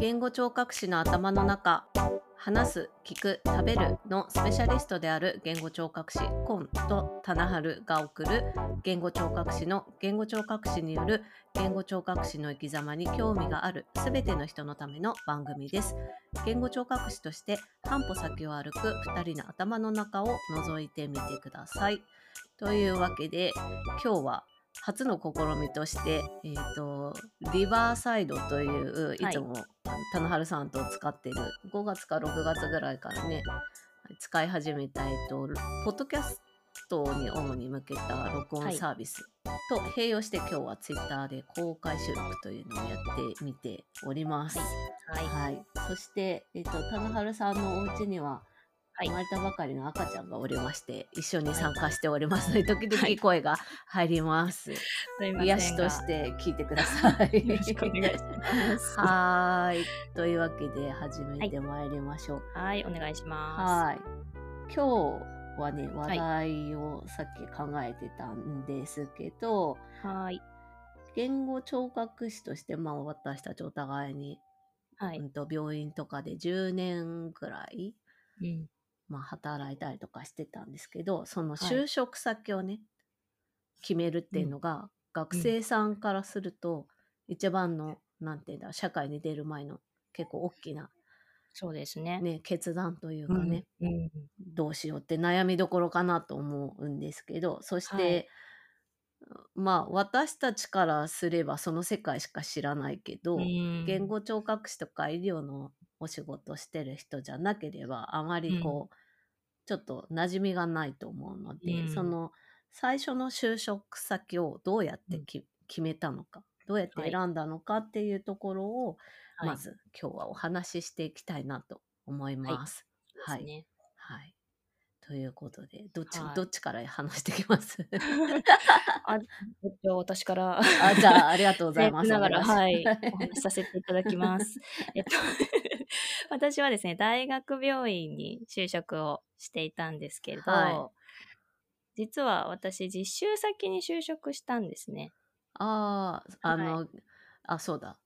言語聴覚士の頭の中話す聞く食べるのスペシャリストである言語聴覚士コンと棚春が送る言語聴覚士の言語聴覚士による言語聴覚士の生き様に興味があるすべての人のための番組です。言語聴覚士として半歩先を歩く2人の頭の中を覗いてみてください。というわけで今日は初の試みとして、えー、とリバーサイドといういつも、棚春さんと使ってる5月か6月ぐらいからね使い始めた、えー、とポッドキャストに主に向けた録音サービスと併用して今日はツイッターで公開収録というのをやってみております。はい。はい、そして、えっと、棚春さんのお家にははい生まれたばかりの赤ちゃんがおりまして一緒に参加しておりますので時々はい声が入ります。す い癒しとして聞いてください。よろしくお願いします。はーい。というわけで始めてまいりましょう。はい、お願いしまはい。今日はね、話題をさっき考えてたんですけど、す。はい。言語聴覚士として、まあ私たちお互いに、はい。うんと病院とかで10年ぐらい、うん。まあ、働いたりとかしてたんですけどそのはい就職先をね、決めるっていうのが、学生さんからすると、一番のなんていうんだ社会に出る前の結構大きな、そうですね。ね、決断というかうん。ね、うん。どうしようって悩みどころかなと思うんですけどそして、はいまあ私たちからすればその世界しか知らないけど、うん言語聴覚士とか医療のお仕事してる人じゃなければあまりこう、ちょっと馴染みがないと思うので、うん。その最初の就職先をどうやってき、決めたのかどうやって選んだのかっていうところを、はい。まず今日はお話ししていきたいなと思います。はい、ですね。はい。ということでどっち、はい。どっちから話していきます？あ、えっと、私から。あじゃあありがとうございます。ながら、はい。お話しさせていただきます。えっと、私はですね、大学病院に就職をしていたんですけど、は実は私、実習先に就職したんですね。ああ、あの、あ、そうだ。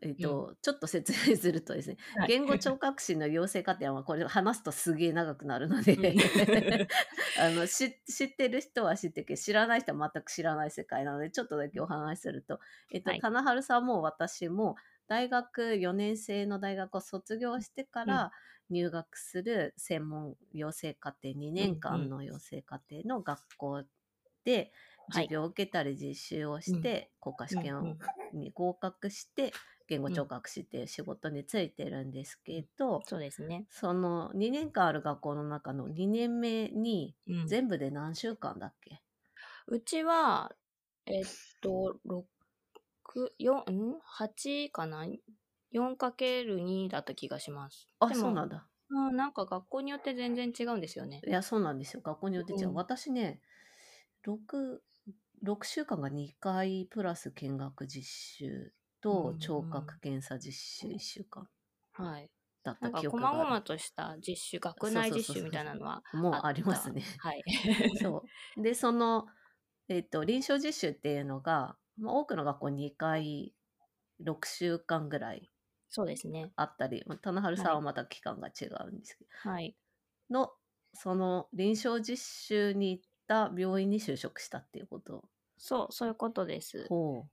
えっ、と、ちょっと説明するとですね、はい。言語聴覚士の養成課程はこれ話すとすげえ長くなるのでうん。あの知知ってる人は知ってるけど知らない人は全く知らない世界なのでちょっとだけお話しすると、えっとはい。棚春さんも私も大学4年生の大学を卒業してから入学する専門養成課程2年間の養成課程の学校ではい。授業を受けたり実習をして、国家試験に合格して言語聴覚士っていう仕事についてるんですけど、そうですね。その2年間ある学校の中の2年目にうん。全部で何週間だっけ、うちは、えっと、6、4、ん ?8 かな ?4×2 だった気がします。あそうなんだうんなんか学校によって全然違うんですよね。いやそうなんですよ学校によって違う、うん私ね 6, 6週間が2回プラス見学実習とうん聴覚検査実習1週間はい。だった記こ憶があるまごまとした実習、学内実習みたいなのはもうありますねはい。そう。で、その、えっ、と、臨床実習っていうのが、まあ、多くの学校2回、6週間ぐらいそうですね。あったり、まあ、棚春さんはまた期間が違うんですけはい。ど、の、その臨床実習に行った病院に就職したっていうこと。そう、そういうことです。ほ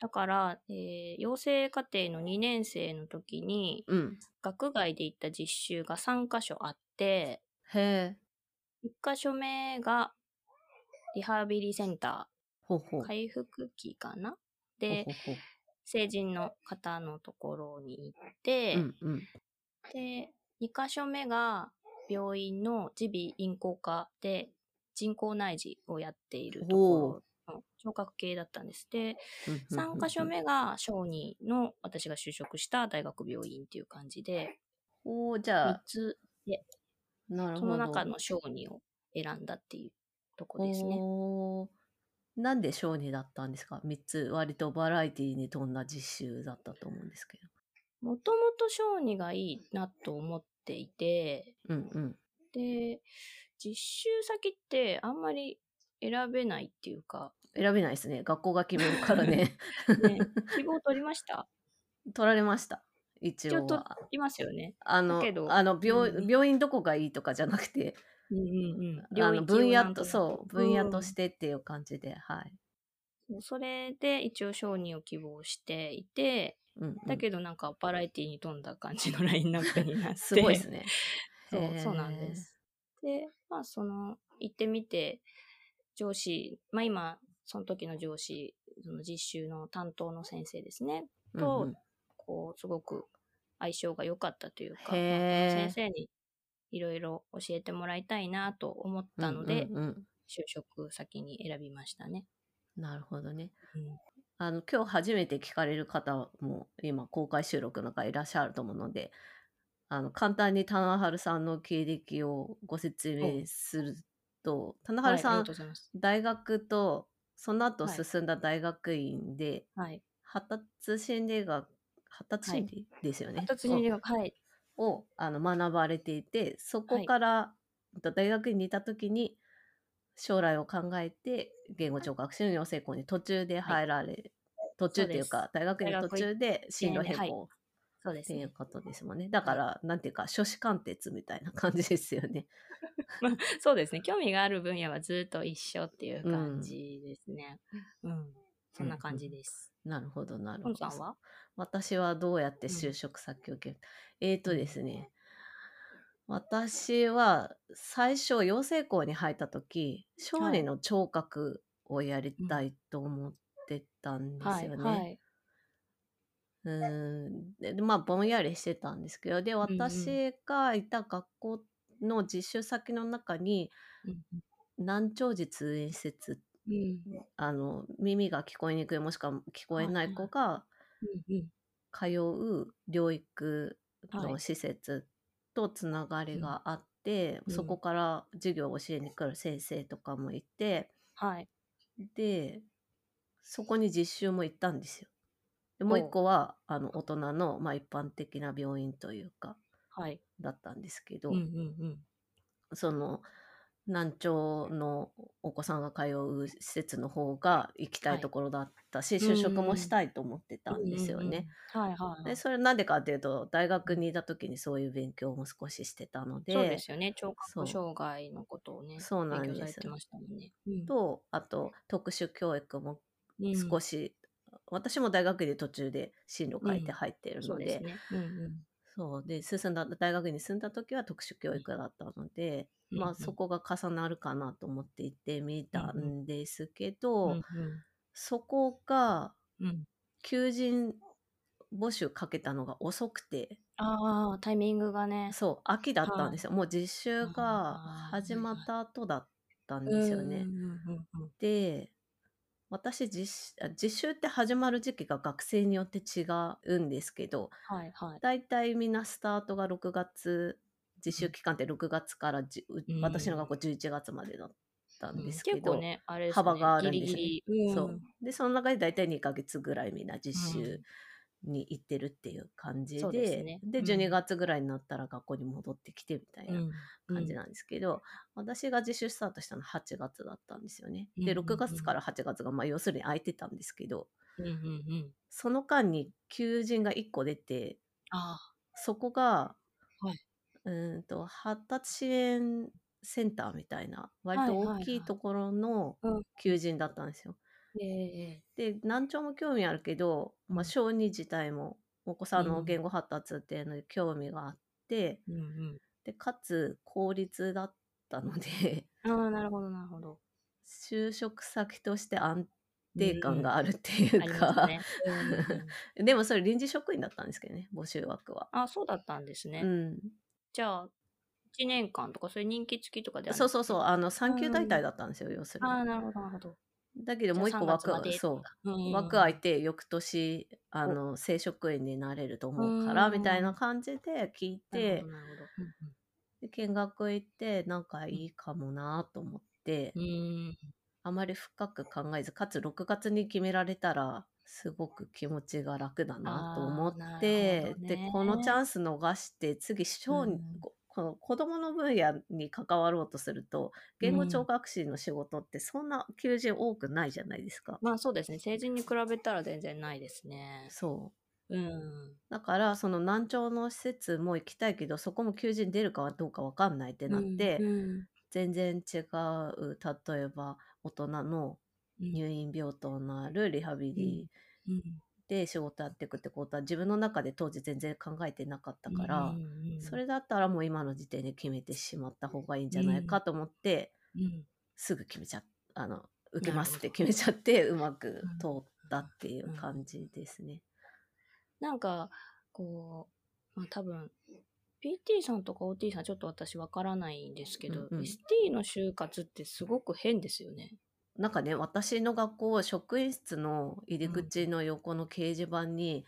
だから、えー養成課程の2年生の時に、う。うん。学外で行った実習が3箇所あって、へえ。1箇所目がリハビリセンター、ほうほう。回復期かな？で成人の方のところに行って、うんうん。で、2箇所目が病院の耳鼻咽喉科で人工内耳をやっているところの聴覚系だったんです。で、3箇所。目が小児の私が就職した大学病院っていう感じで、おーじ3ゃあ、つ、なるほど。その中の小児を選んだっていうとこですね。なんで小児だったんですか ?3 つ割とバラエティに富んだ実習だったと思うんですけど。もともと小児がいいなと思っていて、うんうん。で、実習先ってあんまり選べないっていうか、選べないですね。学校が決めるからね。ね、希望取りました？取られました。一ちょっと応は。いますよね。あのだけ、どあの病うん病院どこがいいとかじゃなくて、うんうんうん。分野と、そう、分野とうんしてっていう感じで、はい。それで一応承認を希望していて、うんうんだけどなんかバラエティに富んだ感じの ラインナップになって。すごいですね。そうそうなんで。す。で、まあその、行ってみて、上司、まあ今、その時の上司、その実習の担当の先生ですね、と、うんうんこう、すごく相性が良かったというか、先生にいろいろ教えてもらいたいなと思ったので、うんうんうん就職先に選びましたね。なるほどね。うんあの今日初めて聞かれる方も今公開収録の中いらっしゃると思うのであの簡単に棚春さんの経歴をご説明すると棚はい、あり春さん、がとうござい。大学とその後はい進んだ大学院で、はい。発達心理学発達心理？ですよね、発達心理学、はい。ををあの学ばれていてそこはいから、大学院にいた時に将来を考えて言語聴覚士の養成校に途中で入られ、途中っていうか大学院の途中で進路変はい更そうですね。っていうことですもんね。だから、なんていうか、初子貫徹みたいな感じですよね。そうですね。興味がある分野はずっと一緒っていう感じですね。うん。そんな感じです。なるほど、なるほど。は私はどうやって就職先を決めた、えーとですね、私は最初、養成校に入った時、小児の聴覚をやりたいと思ってたんですはい。よね。はい。うーんででまあぼんやりしてたんですけどでんうん私がいた学校の実習先の中にうん難聴児通園施設うん。あの耳が聞こえにくいもしくは聞こえない子が。通う療育はいの施設とつながりがあって、うんそこから授業を教えに来る先生とかもいてはい。でそこに実習も行ったんですよ。でもう一個はあの大人の、まあ、一般的な病院というかはい。だったんですけど、うんうんうん。その難聴のお子さんが通う施設の方が行きたはいいところだったし、うん就職もしたいと思ってたんですよね。うんうんうん。はいはいはい。でそれなんでかっていうと大学にいた時にそういう勉強も少ししてたのでそうですよね。聴覚障害のことをね、そうなんですね。うんとあと特殊教育もうん少し、私も大学で途中で進路書いて入ってるので,、そうで進んだ大学に進んだ時は特殊教育だったので、まあ、そこが重なるかなと思って行ってみたんですけど、そこがうん。求人募集かけたのが遅くてああ、タイミングがね。そう秋だったんですよ、もう実習が始まった後だったんですよね。で私実習って始まる時期が学生によって違うんですけどはいはい。だいたいみんなスタートが6月実習期間って6月からうん。私の学校11月までだったんですけど、結構ね、ね幅があるんですよね。ギリギリ。う。ん。そうでその中で大体2ヶ月ぐらいみんな実習に行ってるっていう感じで,、そうですね。でうん。12月ぐらいになったら学校に戻ってきてみたいな感じなんですけど、私が自習スタートしたのは8月だったんですよね。でうんうんうん。6月から8月がまあ要するに空いてたんですけどうんうんうん。その間に求人が1個出てあ。そこが、はいうーんと発達支援センターみたいな割と大きいところのうん求人だったんですよ。で難聴も興味あるけど、まあ、小児自体もお子さんの言語発達っていうのに興味があって、えうんでかつ公立だったのでうん。ああ、なるほどなるほど。就職先として安定感があるっていうか、ね。でもそれ臨時職員だったんですけどね募集枠は。あ、そうだったんですね。うん、じゃあ、1年間とか、そういう人気付きとかでそうそうそう。あの産休代替だったんですよ要するに。ああ、なるほど、なるほど。だけどもう一個枠じゃあ3月までそう。うん枠空いて翌年あの正職員になれると思うからうんみたいな感じで聞いて見学行ってなんかいいかもなと思って。あまり深く考えずかつ6月に決められたらすごく気持ちが楽だなと思ってなるほ、どでねこのチャンス逃して次小児、うんここの子どもの分野に関わろうとすると言語聴覚士の仕事ってそんな求人多くないじゃないですか。まあそうですね。成人に比べたら全然ないですね。そううん。だからその難聴の施設も行きたいけどそこも求人出るかはどうかわかんないってなって、うん全然違う例えば大人のうん入院病棟のあるリハビリうん。で仕事やっていくってことは自分の中で当時全然考えてなかったから、うんそれだったらもう今の時点で決めてしまった方がいいんじゃないかと思って、うん。すぐ決めちゃっあの受けますって決めちゃってうまくうん通ったっていう感じですね。なんかこう、まあ、多分 PT さんとか OT さんちょっと私わからないんですけど、うんうん。ST の就活ってすごく変ですよね。なんかね私の学校職員室の入り口の横の掲示板に、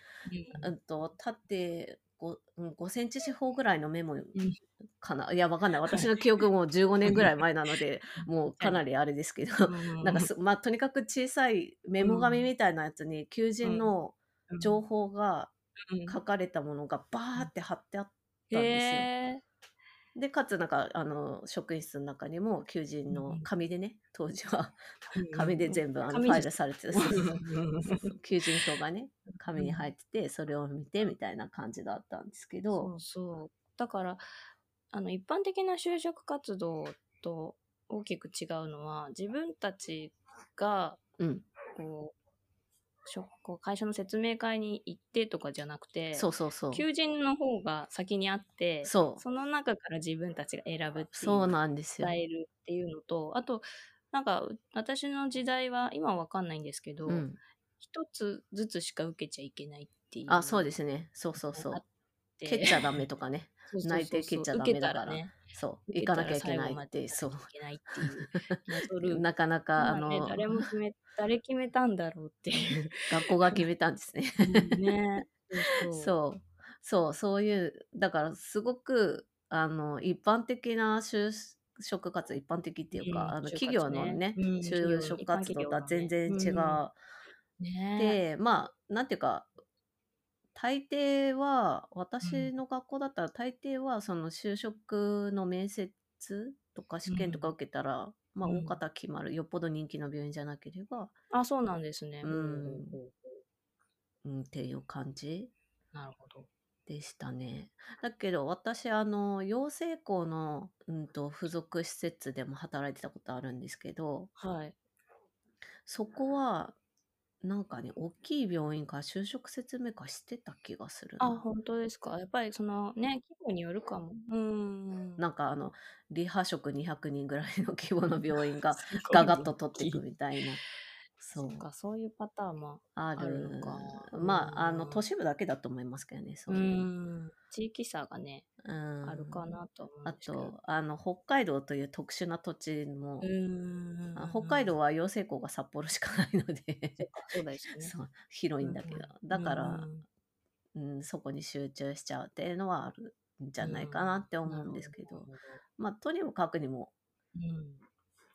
うん、と縦 5, うん5センチ四方ぐらいのメモかな、いやわかんない。私の記憶 も15年ぐらい前なのでもうかなりあれですけど、なんかすまあとにかく小さいメモ紙みたいなやつに求人の情報が書かれたものがバーって貼ってあったんですよ。へでかつなんかあの職員室の中にも求人の紙でね当時はー 紙で全部あのファイルされててそうそうそう 求人票がね紙に入っててそれを見てみたいな感じだったんですけそどうそう。だから、あの、一般的な就職活動と大きく違うのは、自分たちが、うん。こう、しょこう会社の説明会に行ってとかじゃなくて、そうそうそう。求人の方が先にあって、そう。の中から自分たちが選ぶっていそうう、なんですよ。っていうのと、あと、なんか、う私の時代は、今はわかんないんですけど、うん、一つずつしか受けちゃいけないっていう。あそうですね。そうそうそう。蹴っちゃダメとかね。内定蹴っちゃダメだからね、そう行かなきゃいけないってそうなかなかあの誰も決め、誰決めたんだろうっていう。学校が決めたんですね。うんね。そうそう。そういうだからすごくあの一般的な就職活動一般的っていうか、うんあの企業のね、うん就職活動とは全然違う。ねでまあなんていうか大抵は私の学校だったら大抵はその就職の面接とか試験とか受けたら、まあうん。大方決まる。よっぽど人気の病院じゃなければ、あ、そうなんですね。ううほうほううん、っていう感じ。なるほど。でしたね。だけど私あの養成校の、うん、と付属施設でも働いてたことあるんですけど。はい。そこはなんかね大きい病院から就職説明会してた気がするなあ、本当ですか。やっぱりそのね、規模によるかも。うん。なんかあのリハ職200人ぐらいの規模の病院が すごいガガッと取っていくみたいなそそううか、そういうパターンも。あるのか。まああのうん都市部だけだと思いますけどねそうういう、ん。地域差がね、うん。あるかなと思うんあ。とあの北海道という特殊な土地も、北海道は養成校が札幌しかないのでそうですよね。そう広いんだけど、うんだからう、ん。うん、そこに集中しちゃうっていうのはあるんじゃないかなって思うんですけど、まあとにもかくにもうん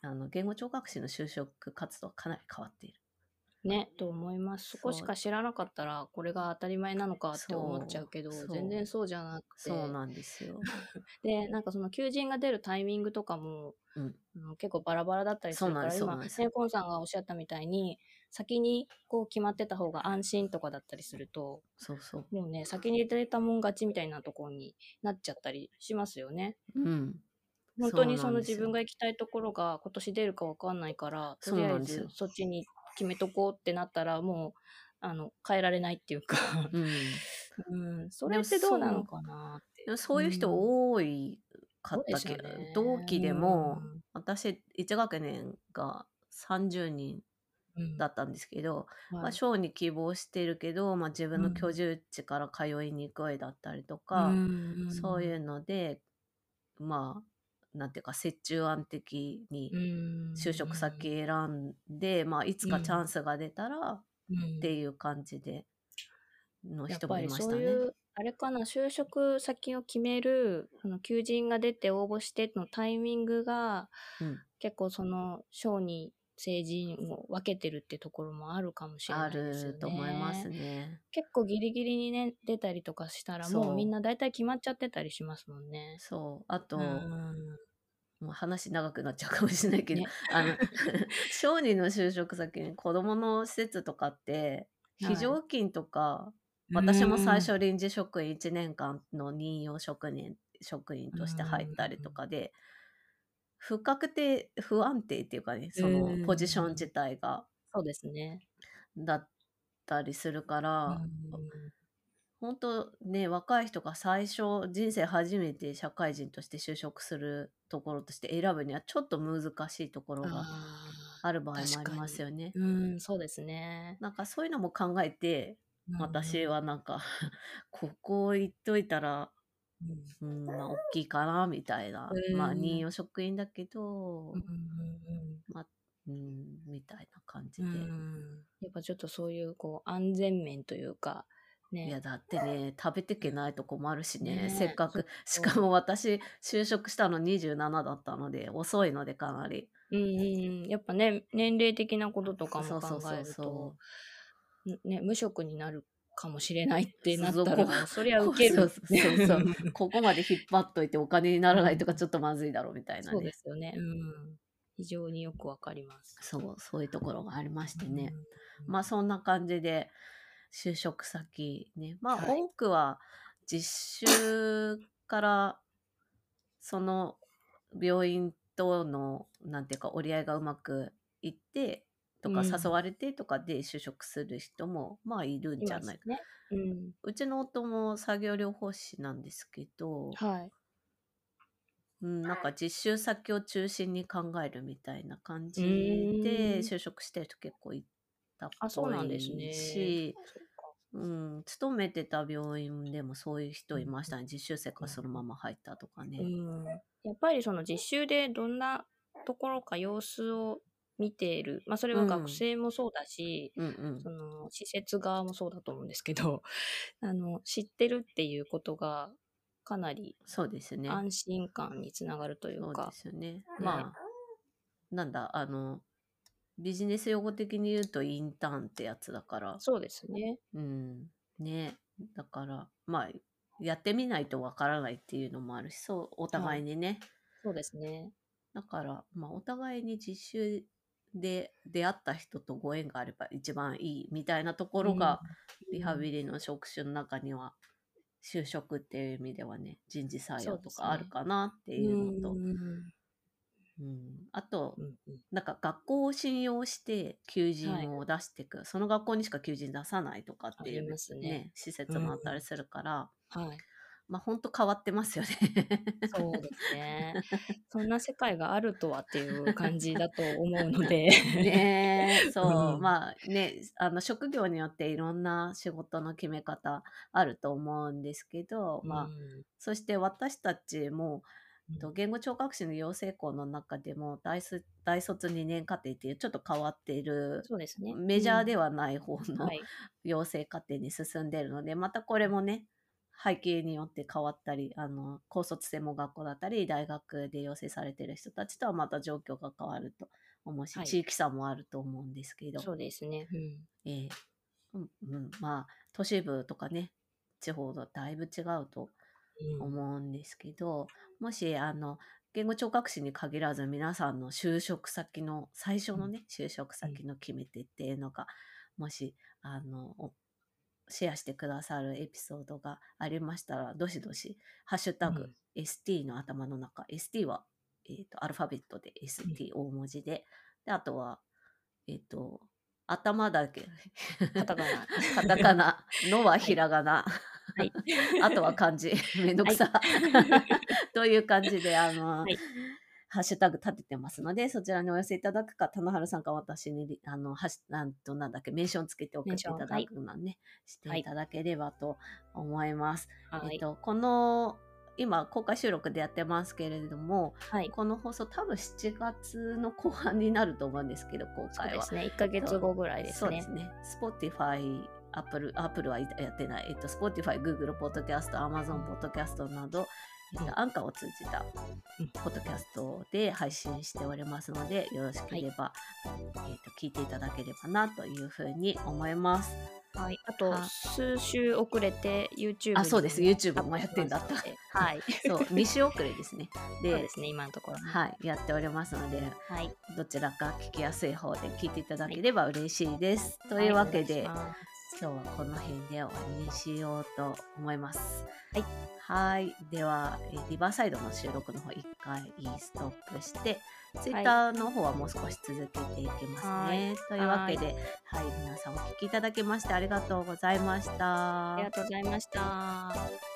あの言語聴覚士の就職活動はかなり変わっている。ね、と思います。そこしか知らなかったら、これが当たり前なのかって思っちゃうけど、全然そうじゃなくて。そうなんですよ。で、なんかその求人が出るタイミングとかも、うん結構バラバラだったりするから、今、ですそうなんですね、コンさんがおっしゃったみたいに、先にこう決まってた方が安心とかだったりすると、そうそう。もうね、先に出たもん勝ちみたいなところになっちゃったりしますよね。うん。本当にその自分が行きたいところが今年出るかわかんないから、とりあえずそっちに決めとこうってなったら、もう、あの、変えられないっていうか、うん。うん、それってどうなのかなって。そういう人多いかったけど、そうですよね。同期でも、うん。私1学年が30人うんだったんですけど、まあ、はい小に希望してるけど、まあ、自分のうん。居住地から通いにくいだったりとか、ん。そういうのでまあなんていうか折衷案的に就職先選んで、まあ、いつかチャンスが出たらっていう感じでの人もいましたね。そういう、あれかな、就職先を決める、あの求人が出て応募してのタイミングが、うん。結構その、小に成人を分けてるってところもあるかもしれなあいですよね。ると思いますね。結構ギリギリにね、出たりとかしたら、もうみんな大体決まっちゃってたりしますもんね。そうあと、うんもう話長くなっちゃうかもしれないけど、ねあの小児の就職先に子どもの施設とかってはい非常勤とか私も最初臨時職員1年間の任用職人職員として入ったりとかで、不確定不安定っていうかねそのポジション自体がそうですね。だったりするから、うん本当ね若い人が最初人生初めて社会人として就職するところとして選ぶにはちょっと難しいところがあある場合もありますよね。ーうん、そうですね。なんかそういうのも考えて私は、はなんか ここ行っといたらうん。うんまあ大きいかなみたいな。うんまあ任用職員だけど。うんうんまあうんみたいな感じうんで。うん。やっぱちょっとそういうこう安全面というか、ね、いやだってね食べてけないと困るしね。ねえせっかくしかも私就職したの27だったので遅いのでかなり。うんやっぱね年齢的なこととかもそうそうそう考えるとそね、無職になるかもしれないってなったらそりゃ受ける。そうそうそうここまで引っ張っといてお金にならないとかちょっとまずいだろうみたいなそうでねすよね、うん、非常によくわかります。そうそういうところがありましてね、うん。まあそんな感じで就職先ね。まあはい。多くは実習からその病院とのなんていうか折り合いがうまくいってとかうん。誘われてとかで就職する人もまあいるんじゃないか、いますね、うん、うちの夫も作業療法士なんですけど、はい。うん、なんか実習先を中心に考えるみたいな感じで就職してる人結構いたっあそうぽいなんですね。し、そうか。うん、勤めてた病院でもそういう人いましたね。実習生からそのまま入ったとかね。うん、やっぱりその実習でどんなところか様子を見ている、まあ、それは学生もそうだし、うんうんその施設側もそうだと思うんですけど あの知ってるっていうことがかなりそうですね。安心感につながるといそううかで。すよね。まあ、なんだ、あの、ビジネス用語的に言うとインターンってやつだから、そうですね。うん。ね。だから、まあ、やってみないとわからないっていうのもあるし、そう、お互いにね。そうですね。だから、まあ、お互いに実習で出会った人とご縁があれば一番いいみたいなところが、リハビリの職種の中には就職っていう意味ではね人事採用とかあるかなっていうのと、うんうん。あとうん。うんなんか学校を信用して求人を出していく、その学校にしか求人出さないとかっていう、ありますね施設もあったりするから、はい。まあ本当変わってますよね。そうですね。そんな世界があるとはっていう感じだと思うので。ねえ そう、うんまあねあの職業によっていろんな仕事の決め方あると思うんですけど、まあうんそして私たちもうんと言語聴覚士の養成校の中でも大卒大卒2年課程っていうちょっと変わっているそうですね。メジャーでは、はない方のはい。養成課程に進んでいるのでまたこれもね背景によって変わったりあの高卒専門学校だったり大学で養成されている人たちとはまた状況が変わると思うし、はい。地域差もあると思うんですけど、そうですね。うん。ええ。うんうん、まあ都市部とかね地方とだいぶ違うとうん。思うんですけど、もしあの言語聴覚士に限らず皆さんの就職先の最初のね、就職先の決め手っていうのが、もしあのおシェアしてくださるエピソードがありましたらどしどし「ハッシュタグ、ST の頭の中 ST は、えー、とアルファベットで ST 大文字で,、であとはえっ、と頭だけカタカナ。カタカナのはひらがな、はい。あとは漢字。めんどくさ。という感じで、あの、はいハッシュタグ立ててますので、そちらにお寄せいただくか、棚原さんか私に、あの、はしなんと、なんだっけ、メンションつけて送っていただくのね、していただければと思います。はい。えっと、この、今、公開収録でやってますけれども、はい。この放送多分7月の後半になると思うんですけど、公開は。そうですね。1ヶ月後ぐらいですねそうです。ね。Spotify、Apple、Apple はやってない。えっと、Spotify、Google Podcast、Amazon Podcast など、えっうんと、アンカーを通じたうんポッドキャストで配信しておりますので、よろしければ、えっと、聞いていただければなというふうに思います。はい。あとは、数週遅れて YouTube あそうですに YouTube もやってんだったはい。そう、2週遅れですね。そうでで、すね、今のところ。はい、やっておりますので、はい。どちらか聞きやすい方で聞いていただければ嬉しいです。というわけで、今日はこの辺で終わりにしようと思います。はい。はい。では、えーリバーサイドの収録の方、一回ストップして、ツイッターの方はもう少し続けていきますね。というわけで、はい、皆さんお聞きいただきましてありがとうございました。ありがとうございました。